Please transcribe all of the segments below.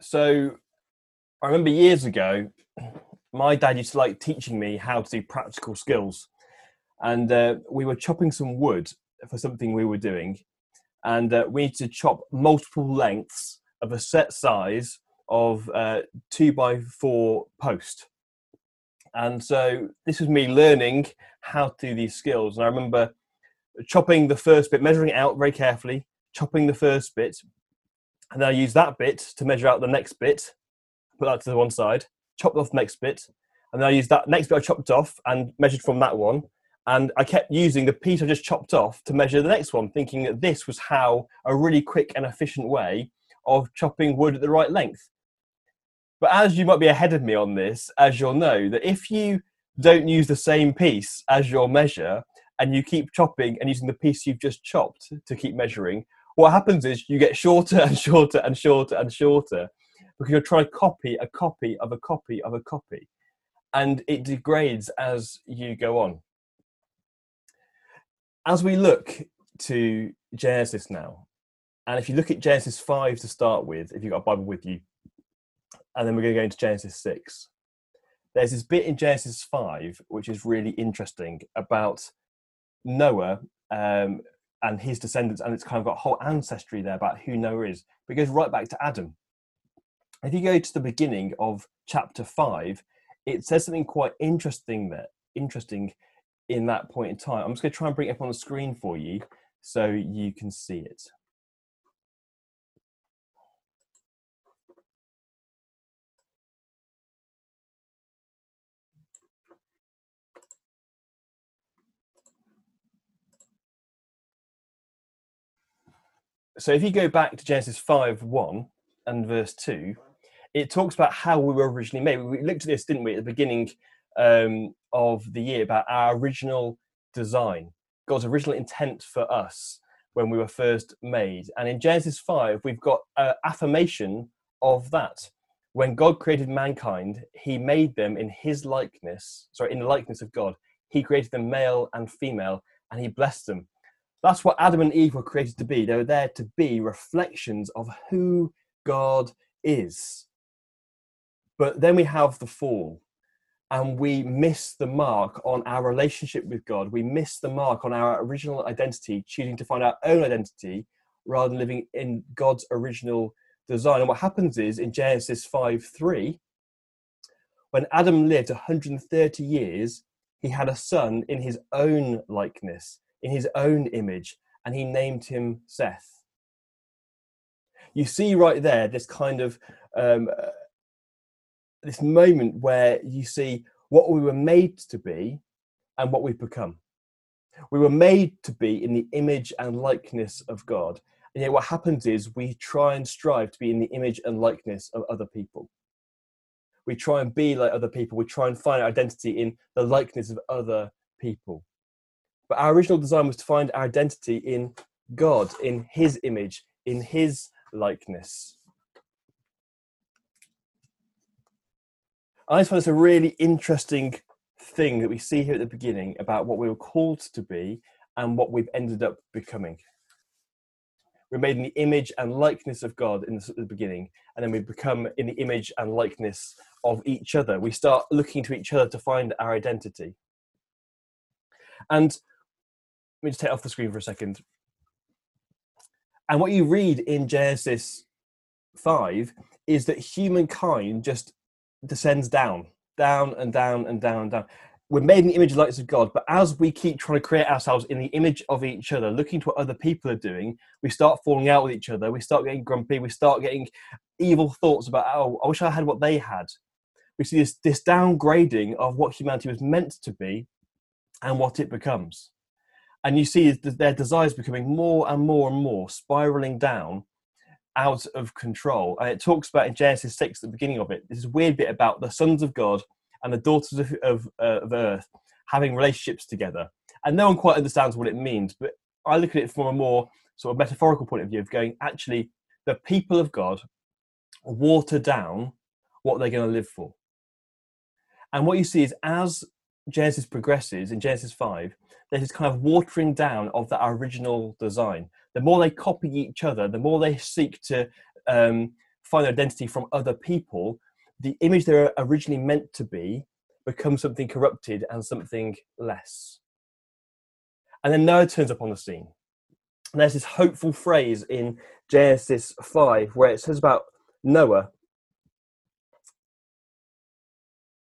So I remember years ago, my dad used to like teaching me how to do practical skills. And uh, we were chopping some wood for something we were doing. And uh, we need to chop multiple lengths of a set size of uh, two by four post. And so this was me learning how to do these skills. And I remember chopping the first bit, measuring it out very carefully, chopping the first bit, and then I use that bit to measure out the next bit, put that to the one side, chop off the next bit, and then I use that next bit I chopped off and measured from that one. And I kept using the piece I just chopped off to measure the next one, thinking that this was how a really quick and efficient way of chopping wood at the right length. But as you might be ahead of me on this, as you'll know, that if you don't use the same piece as your measure and you keep chopping and using the piece you've just chopped to keep measuring, what happens is you get shorter and shorter and shorter and shorter because you're trying to copy a copy of a copy of a copy and it degrades as you go on. As we look to Genesis now, and if you look at Genesis 5 to start with, if you've got a Bible with you, and then we're going to go into Genesis 6, there's this bit in Genesis 5 which is really interesting about Noah um, and his descendants, and it's kind of got whole ancestry there about who Noah is. But it goes right back to Adam. If you go to the beginning of chapter 5, it says something quite interesting there, interesting in that point in time. I'm just going to try and bring it up on the screen for you so you can see it. So if you go back to Genesis 5 1 and verse 2, it talks about how we were originally made. We looked at this, didn't we, at the beginning um, of the year about our original design, God's original intent for us when we were first made. And in Genesis 5, we've got an affirmation of that. When God created mankind, he made them in his likeness, sorry, in the likeness of God. He created them male and female, and he blessed them. That's what Adam and Eve were created to be. They were there to be reflections of who God is. But then we have the fall, and we miss the mark on our relationship with God. We miss the mark on our original identity, choosing to find our own identity rather than living in God's original design. And what happens is in Genesis 5 3, when Adam lived 130 years, he had a son in his own likeness in his own image, and he named him Seth. You see right there this kind of um, uh, this moment where you see what we were made to be and what we've become. We were made to be in the image and likeness of God. And yet, what happens is we try and strive to be in the image and likeness of other people. We try and be like other people. We try and find identity in the likeness of other people. But our original design was to find our identity in God, in His image, in His likeness. I just find it's a really interesting thing that we see here at the beginning about what we were called to be and what we've ended up becoming. We're made in the image and likeness of God in the beginning, and then we become in the image and likeness of each other. We start looking to each other to find our identity. And let me just take off the screen for a second. And what you read in Genesis 5 is that humankind just descends down, down and down and down and down. We're made in the image and likeness of God, but as we keep trying to create ourselves in the image of each other, looking to what other people are doing, we start falling out with each other. We start getting grumpy. We start getting evil thoughts about, oh, I wish I had what they had. We see this, this downgrading of what humanity was meant to be and what it becomes and you see their desires becoming more and more and more spiraling down out of control. And it talks about in Genesis 6, the beginning of it, this weird bit about the sons of God and the daughters of, of, uh, of earth having relationships together. And no one quite understands what it means, but I look at it from a more sort of metaphorical point of view of going, actually, the people of God water down what they're going to live for. And what you see is as Genesis progresses in Genesis 5, there's this kind of watering down of that original design. The more they copy each other, the more they seek to um, find their identity from other people, the image they're originally meant to be becomes something corrupted and something less. And then Noah turns up on the scene. And there's this hopeful phrase in Genesis 5 where it says about Noah.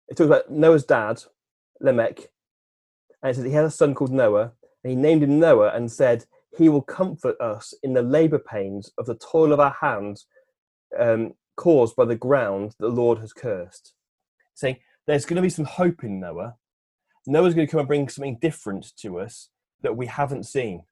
It talks about Noah's dad, Lamech, and it says he had a son called Noah, and he named him Noah and said, He will comfort us in the labour pains of the toil of our hands um, caused by the ground that the Lord has cursed. Saying there's going to be some hope in Noah. Noah's going to come and bring something different to us that we haven't seen.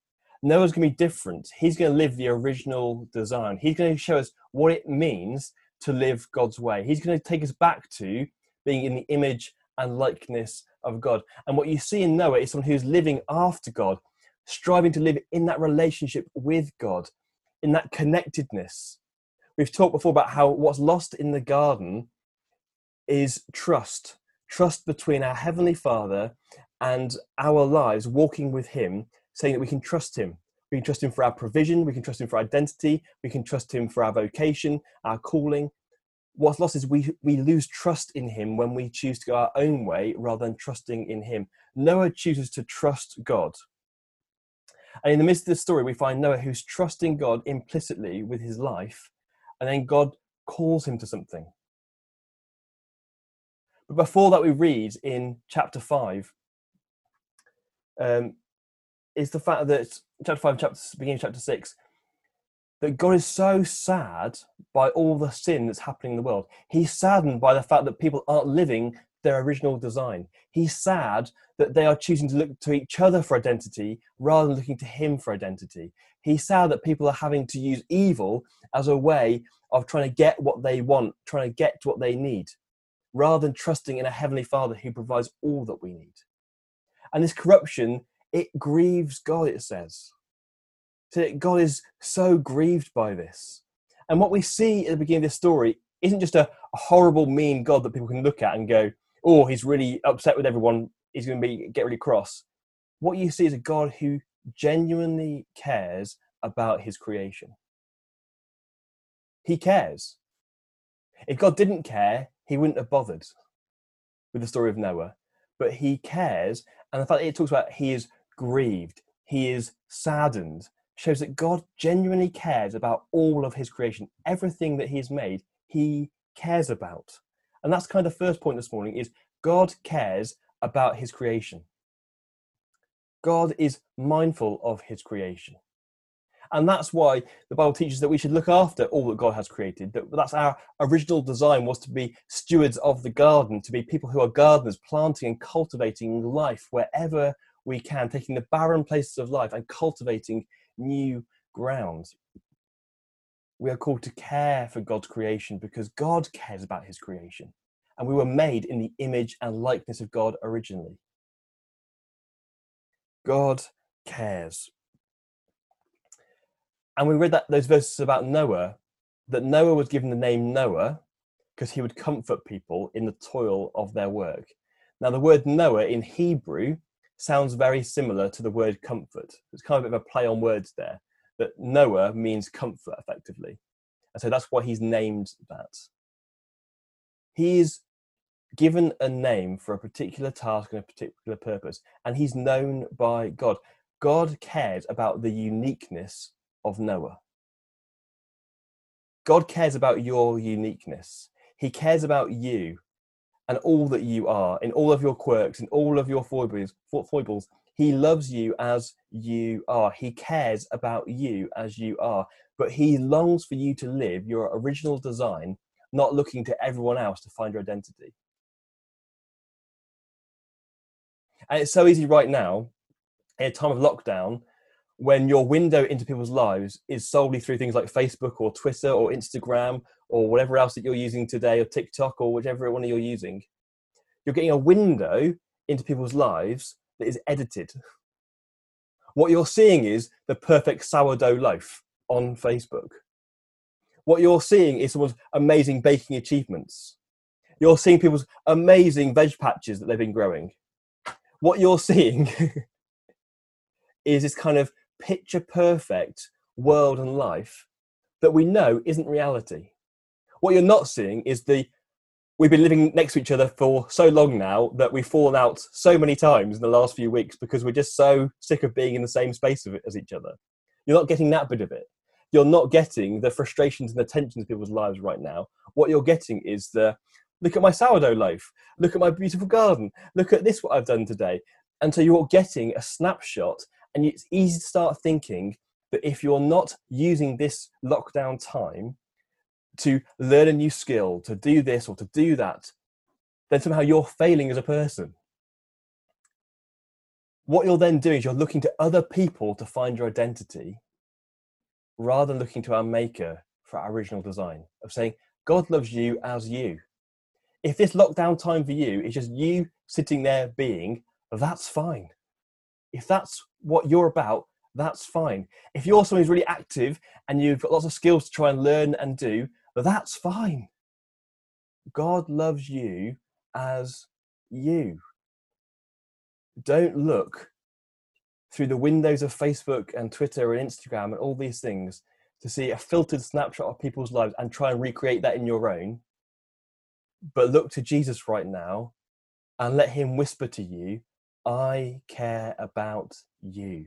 Noah's going to be different. He's going to live the original design. He's going to show us what it means to live God's way. He's going to take us back to being in the image and likeness of God. And what you see in Noah is someone who's living after God, striving to live in that relationship with God, in that connectedness. We've talked before about how what's lost in the garden is trust trust between our Heavenly Father and our lives, walking with Him, saying that we can trust Him. We can trust Him for our provision, we can trust Him for identity, we can trust Him for our vocation, our calling, what's lost is we we lose trust in him when we choose to go our own way rather than trusting in him. Noah chooses to trust god. And in the midst of the story we find noah who's trusting god implicitly with his life and then god calls him to something. But before that we read in chapter 5 um, is the fact that chapter 5 chapter beginning chapter 6 that God is so sad by all the sin that's happening in the world. He's saddened by the fact that people aren't living their original design. He's sad that they are choosing to look to each other for identity rather than looking to Him for identity. He's sad that people are having to use evil as a way of trying to get what they want, trying to get what they need, rather than trusting in a Heavenly Father who provides all that we need. And this corruption, it grieves God, it says. So God is so grieved by this. And what we see at the beginning of this story isn't just a, a horrible, mean God that people can look at and go, oh, he's really upset with everyone, he's going to be get really cross. What you see is a God who genuinely cares about his creation. He cares. If God didn't care, he wouldn't have bothered with the story of Noah. But he cares, and the fact that it talks about he is grieved, he is saddened, shows that God genuinely cares about all of his creation. Everything that he has made, he cares about. And that's kind of first point this morning is God cares about his creation. God is mindful of his creation. And that's why the Bible teaches that we should look after all that God has created. That that's our original design was to be stewards of the garden, to be people who are gardeners, planting and cultivating life wherever we can, taking the barren places of life and cultivating new ground. We are called to care for God's creation because God cares about his creation. And we were made in the image and likeness of God originally. God cares. And we read that those verses about Noah, that Noah was given the name Noah because he would comfort people in the toil of their work. Now, the word Noah in Hebrew sounds very similar to the word comfort. It's kind of a play on words there. that Noah means comfort effectively. And so that's why he's named that. He's given a name for a particular task and a particular purpose, and he's known by God. God cares about the uniqueness of Noah. God cares about your uniqueness. He cares about you and all that you are, in all of your quirks, in all of your foibles, foibles. He loves you as you are. He cares about you as you are. But he longs for you to live your original design, not looking to everyone else to find your identity. And it's so easy right now, in a time of lockdown, when your window into people's lives is solely through things like Facebook or Twitter or Instagram or whatever else that you're using today or TikTok or whichever one you're using, you're getting a window into people's lives that is edited. What you're seeing is the perfect sourdough loaf on Facebook. What you're seeing is someone's amazing baking achievements. You're seeing people's amazing veg patches that they've been growing. What you're seeing is this kind of picture perfect world and life that we know isn't reality. What you're not seeing is the we've been living next to each other for so long now that we've fallen out so many times in the last few weeks because we're just so sick of being in the same space as each other. You're not getting that bit of it. You're not getting the frustrations and the tensions of people's lives right now. What you're getting is the look at my sourdough loaf, look at my beautiful garden, look at this, what I've done today. And so you're getting a snapshot, and it's easy to start thinking that if you're not using this lockdown time to learn a new skill, to do this or to do that, then somehow you're failing as a person. What you're then doing is you're looking to other people to find your identity rather than looking to our maker for our original design of saying, God loves you as you. If this lockdown time for you is just you sitting there being, that's fine. If that's what you're about, that's fine. If you're someone who's really active and you've got lots of skills to try and learn and do, that's fine. God loves you as you. Don't look through the windows of Facebook and Twitter and Instagram and all these things to see a filtered snapshot of people's lives and try and recreate that in your own. But look to Jesus right now and let him whisper to you, I care about you.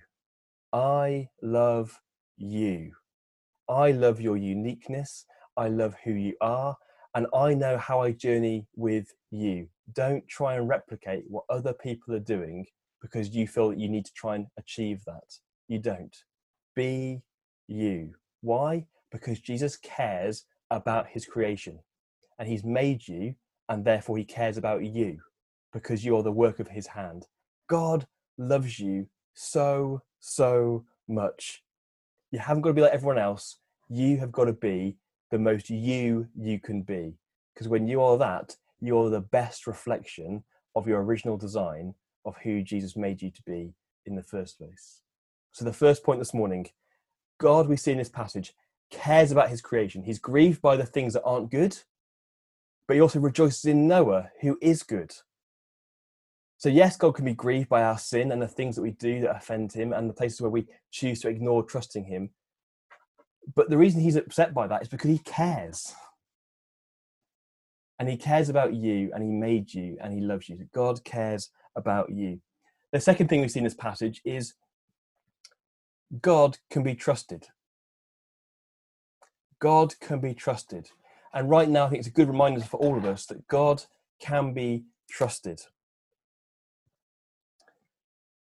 I love you. I love your uniqueness. I love who you are, and I know how I journey with you. Don't try and replicate what other people are doing because you feel that you need to try and achieve that. You don't. Be you. Why? Because Jesus cares about his creation and he's made you, and therefore he cares about you because you are the work of his hand. God loves you so, so much. You haven't got to be like everyone else. You have got to be the most you you can be. Because when you are that, you're the best reflection of your original design of who Jesus made you to be in the first place. So, the first point this morning God, we see in this passage, cares about his creation. He's grieved by the things that aren't good, but he also rejoices in Noah, who is good. So, yes, God can be grieved by our sin and the things that we do that offend him and the places where we choose to ignore trusting him. But the reason he's upset by that is because he cares. And he cares about you, and he made you, and he loves you. God cares about you. The second thing we see in this passage is God can be trusted. God can be trusted. And right now, I think it's a good reminder for all of us that God can be trusted.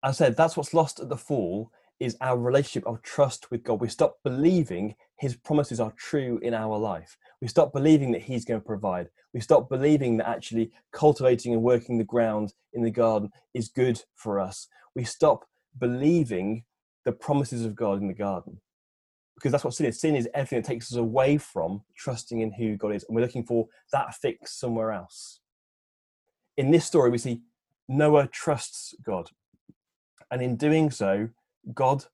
I said that's what's lost at the fall is our relationship of trust with God. We stop believing His promises are true in our life. We stop believing that He's going to provide. We stop believing that actually cultivating and working the ground in the garden is good for us. We stop believing the promises of God in the garden. Because that's what sin is. Sin is everything that takes us away from trusting in who God is. And we're looking for that fix somewhere else. In this story, we see Noah trusts God. And in doing so, God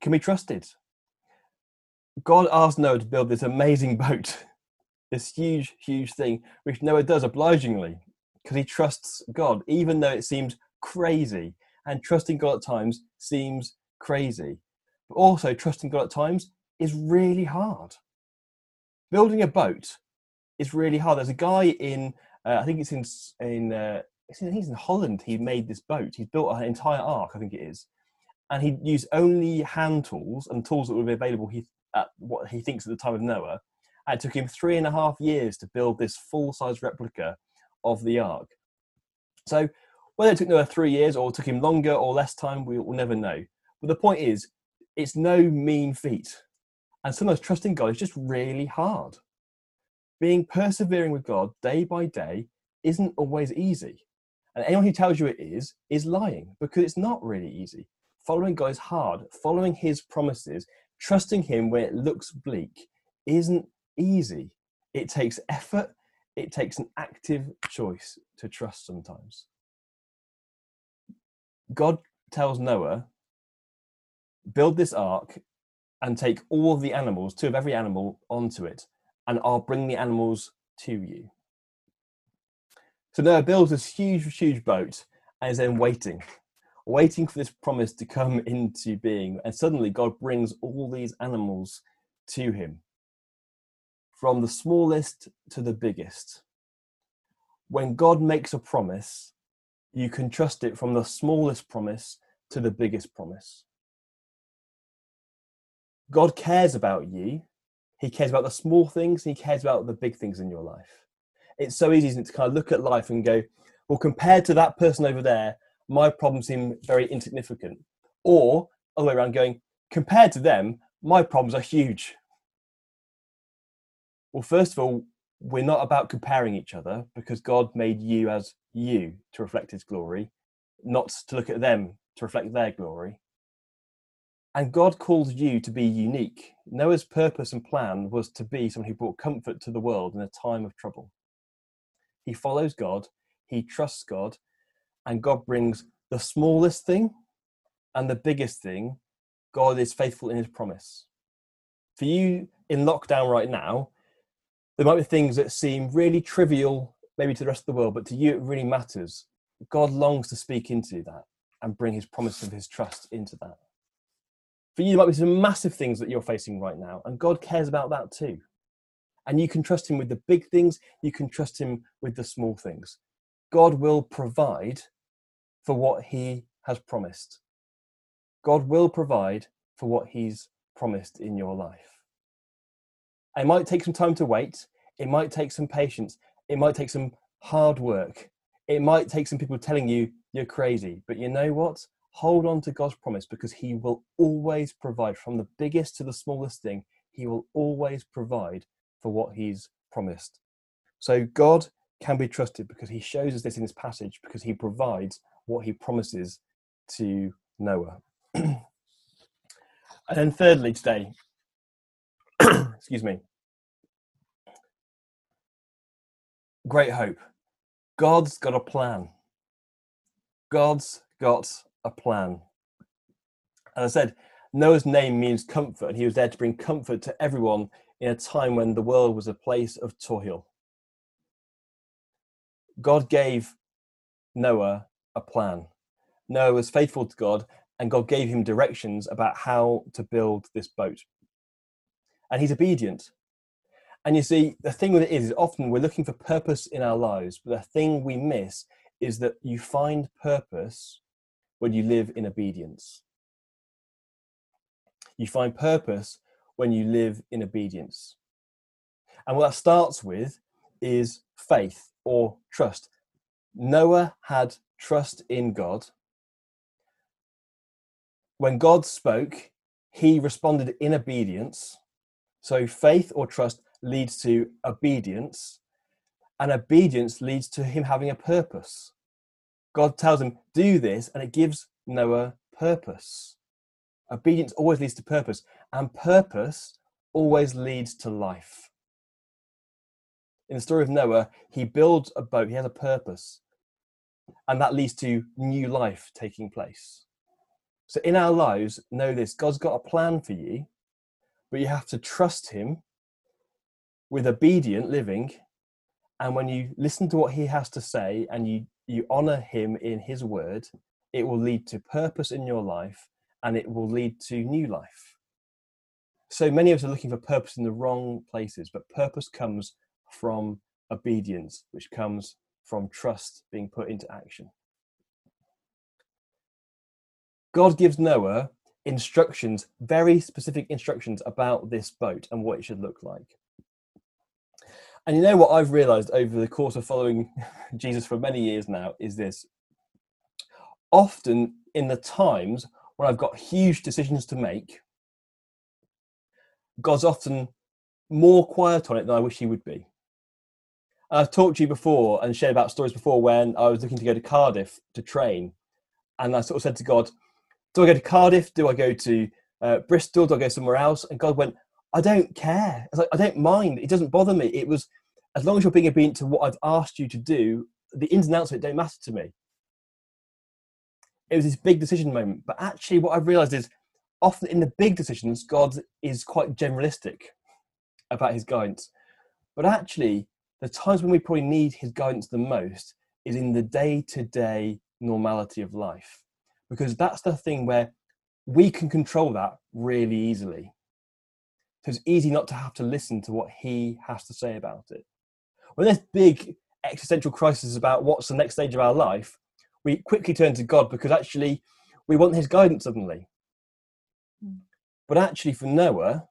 can be trusted. God asked Noah to build this amazing boat, this huge, huge thing, which Noah does obligingly because he trusts God, even though it seems crazy. And trusting God at times seems crazy. But also, trusting God at times is really hard. Building a boat is really hard. There's a guy in, uh, I think it's in, in, uh, he's in Holland. He made this boat. He's built an entire ark, I think it is, and he used only hand tools and tools that would be available he, at what he thinks at the time of Noah. And it took him three and a half years to build this full size replica of the ark. So, whether it took Noah three years or took him longer or less time, we will never know. But the point is, it's no mean feat. And sometimes trusting God is just really hard. Being persevering with God day by day isn't always easy. And anyone who tells you it is, is lying because it's not really easy following God is hard. Following His promises, trusting Him when it looks bleak, isn't easy. It takes effort, it takes an active choice to trust sometimes. God tells Noah, build this ark and take all the animals, two of every animal, onto it, and I'll bring the animals to you. So Noah builds this huge, huge boat and is then waiting waiting for this promise to come into being. And suddenly, God brings all these animals to him. from the smallest to the biggest. When God makes a promise, you can trust it from the smallest promise to the biggest promise. God cares about you. He cares about the small things, he cares about the big things in your life. It's so easy to kind of look at life and go, well, compared to that person over there, my problems seem very insignificant. Or, other way around, going, compared to them, my problems are huge. Well, first of all, we're not about comparing each other because God made you as you to reflect his glory, not to look at them to reflect their glory. And God calls you to be unique. Noah's purpose and plan was to be someone who brought comfort to the world in a time of trouble. He follows God, he trusts God, and God brings the smallest thing and the biggest thing. God is faithful in his promise. For you in lockdown right now, there might be things that seem really trivial, maybe to the rest of the world, but to you it really matters. God longs to speak into that and bring his promise of his trust into that. For you, there might be some massive things that you're facing right now, and God cares about that too. And you can trust him with the big things, you can trust him with the small things. God will provide for what he has promised. God will provide for what he's promised in your life. It might take some time to wait. It might take some patience. It might take some hard work. It might take some people telling you you're crazy. But you know what? Hold on to God's promise because He will always provide from the biggest to the smallest thing. He will always provide for what He's promised. So God can be trusted because He shows us this in this passage because He provides what He promises to Noah. and then, thirdly, today, excuse me. Great hope. God's got a plan. God's got a plan. And I said, Noah's name means comfort, and he was there to bring comfort to everyone in a time when the world was a place of toil. God gave Noah a plan. Noah was faithful to God, and God gave him directions about how to build this boat and he's obedient. And you see, the thing with it is, is often we're looking for purpose in our lives, but the thing we miss is that you find purpose when you live in obedience. You find purpose when you live in obedience. And what that starts with is faith or trust. Noah had trust in God. When God spoke, he responded in obedience. So faith or trust leads to obedience, and obedience leads to him having a purpose. God tells him, do this, and it gives Noah purpose. Obedience always leads to purpose, and purpose always leads to life. In the story of Noah, he builds a boat, he has a purpose, and that leads to new life taking place. So in our lives, know this God's got a plan for you, but you have to trust him with obedient living and when you listen to what he has to say and you you honor him in his word it will lead to purpose in your life and it will lead to new life so many of us are looking for purpose in the wrong places but purpose comes from obedience which comes from trust being put into action god gives noah instructions, very specific instructions about this boat and what it should look like. And you know what I've realized over the course of following Jesus for many years now is this. Often in the times when I've got huge decisions to make, God's often more quiet on it than I wish he would be. I've talked to you before and shared about stories before when I was looking to go to Cardiff to train. And I sort of said to God, do I go to Cardiff? Do I go to uh, Bristol? Do I go somewhere else? And God went, I don't care. I like, I don't mind. It doesn't bother me. It was as long as you're being obedient to what I've asked you to do, the ins and outs of it don't matter to me. It was this big decision moment. But actually, what I've realized is often in the big decisions, God is quite generalistic about his guidance. But actually, the times when we probably need his guidance the most is in the day to day normality of life because that's the thing where we can control that really easily. So it's easy not to have to listen to what he has to say about it. When there's big existential crises about what's the next stage of our life, we quickly turn to God because actually we want his guidance suddenly. But actually, for Noah,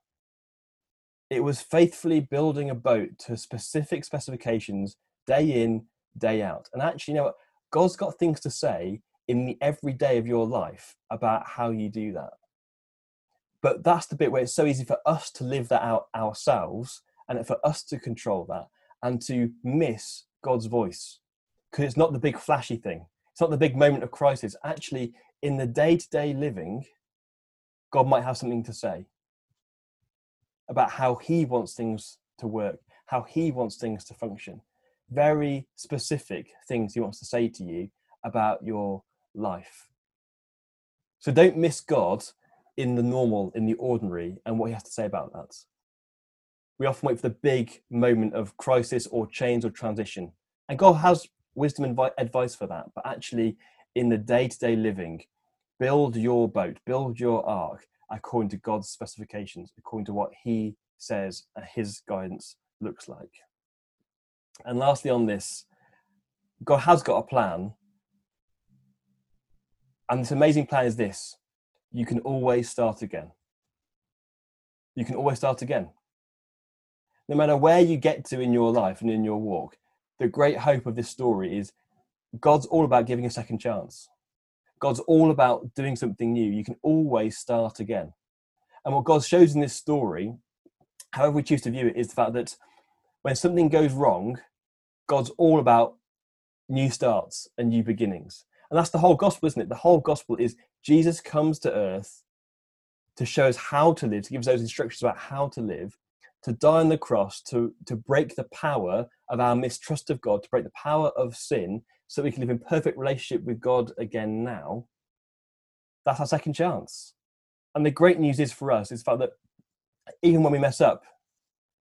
it was faithfully building a boat to specific specifications day in, day out. And actually, you know what? God's got things to say in the everyday of your life about how you do that. But that's the bit where it's so easy for us to live that out ourselves and for us to control that and to miss God's voice. Because it's not the big flashy thing, it's not the big moment of crisis. Actually, in the day to day living, God might have something to say about how He wants things to work, how He wants things to function. Very specific things He wants to say to you about your life. So don't miss God in the normal, in the ordinary, and what He has to say about that. We often wait for the big moment of crisis or change or transition. And God has wisdom and advice for that. But actually, in the day to day living, build your boat, build your ark according to God's specifications, according to what He says His guidance looks like. And lastly, on this, God has got a plan. And this amazing plan is this you can always start again. You can always start again. No matter where you get to in your life and in your walk, the great hope of this story is God's all about giving a second chance. God's all about doing something new. You can always start again. And what God shows in this story, however we choose to view it, is the fact that when something goes wrong, God's all about new starts and new beginnings. And that's the whole gospel, isn't it? The whole gospel is Jesus comes to earth to show us how to live, to give us those instructions about how to live, to die on the cross, to, to break the power of our mistrust of God, to break the power of sin, so we can live in perfect relationship with God again now, that's our second chance. And the great news is for us is the fact that even when we mess up,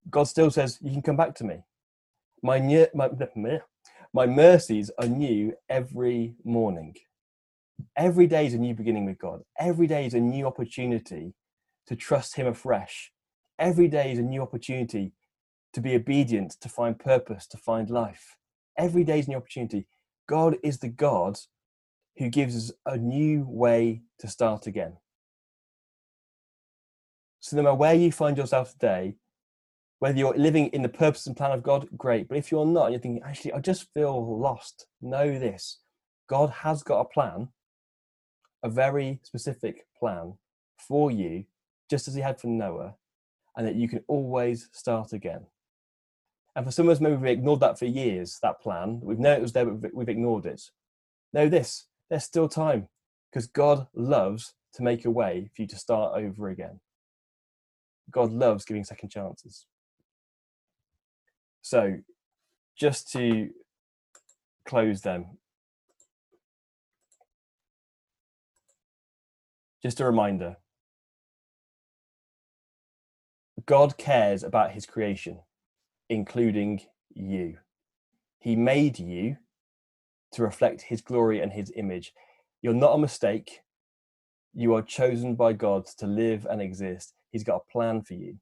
God still says, You can come back to me. My, new, my, my mercies are new every morning. Every day is a new beginning with God. Every day is a new opportunity to trust Him afresh. Every day is a new opportunity to be obedient, to find purpose, to find life. Every day is a new opportunity. God is the God who gives us a new way to start again. So, no matter where you find yourself today, whether you're living in the purpose and plan of God, great. But if you're not, you're thinking, actually, I just feel lost. Know this God has got a plan, a very specific plan for you, just as He had for Noah, and that you can always start again. And for some of us, maybe we've ignored that for years, that plan. We've known it was there, but we've ignored it. Know this there's still time because God loves to make a way for you to start over again. God loves giving second chances. So, just to close them, just a reminder God cares about his creation including you. He made you to reflect his glory and his image. You're not a mistake. You are chosen by God to live and exist. He's got a plan for you.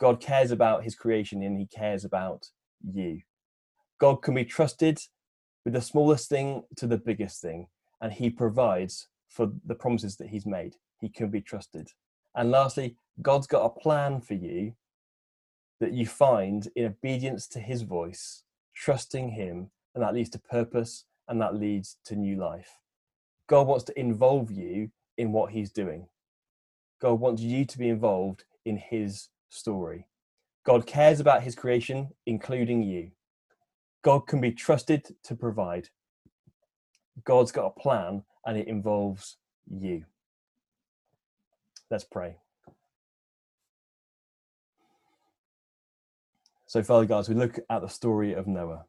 God cares about his creation and he cares about you. God can be trusted with the smallest thing to the biggest thing, and he provides for the promises that he's made. He can be trusted. And lastly, God's got a plan for you that you find in obedience to his voice, trusting him, and that leads to purpose and that leads to new life. God wants to involve you in what he's doing. God wants you to be involved in his story. God cares about his creation, including you. God can be trusted to provide. God's got a plan and it involves you. Let's pray. So, Father God, as we look at the story of Noah,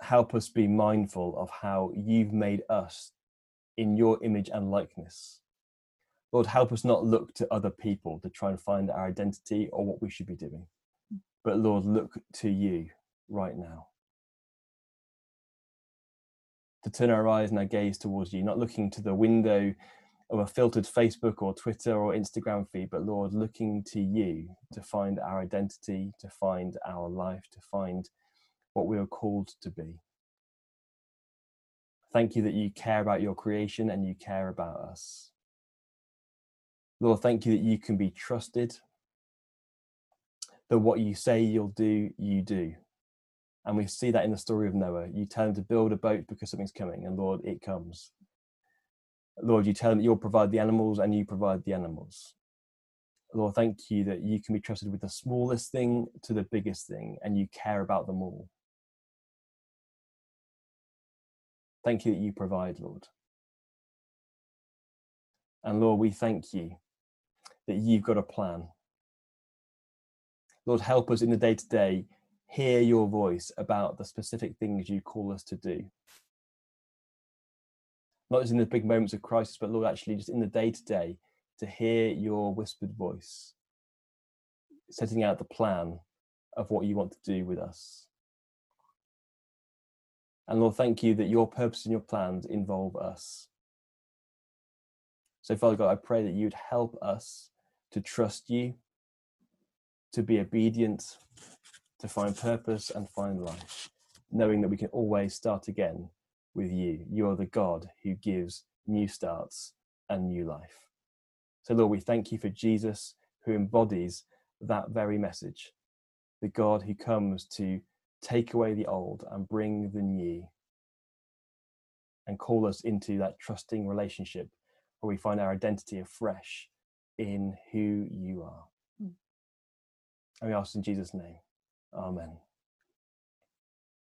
help us be mindful of how you've made us in your image and likeness. Lord, help us not look to other people to try and find our identity or what we should be doing. But Lord, look to you right now. To turn our eyes and our gaze towards you, not looking to the window of a filtered Facebook or Twitter or Instagram feed, but Lord, looking to you to find our identity, to find our life, to find what we are called to be. Thank you that you care about your creation and you care about us. Lord, thank you that you can be trusted, that what you say you'll do, you do. And we see that in the story of Noah. You tell him to build a boat because something's coming, and Lord, it comes. Lord, you tell him you'll provide the animals and you provide the animals. Lord, thank you that you can be trusted with the smallest thing to the biggest thing, and you care about them all. Thank you that you provide, Lord. And Lord, we thank you that you've got a plan. Lord, help us in the day to day hear your voice about the specific things you call us to do. Not just in the big moments of crisis, but Lord, actually, just in the day to day, to hear your whispered voice, setting out the plan of what you want to do with us. And Lord, thank you that your purpose and your plans involve us. So, Father God, I pray that you'd help us to trust you, to be obedient, to find purpose and find life, knowing that we can always start again with you. You are the God who gives new starts and new life. So, Lord, we thank you for Jesus who embodies that very message the God who comes to take away the old and bring the new and call us into that trusting relationship where we find our identity afresh in who you are. Mm. And we ask in Jesus' name. Amen.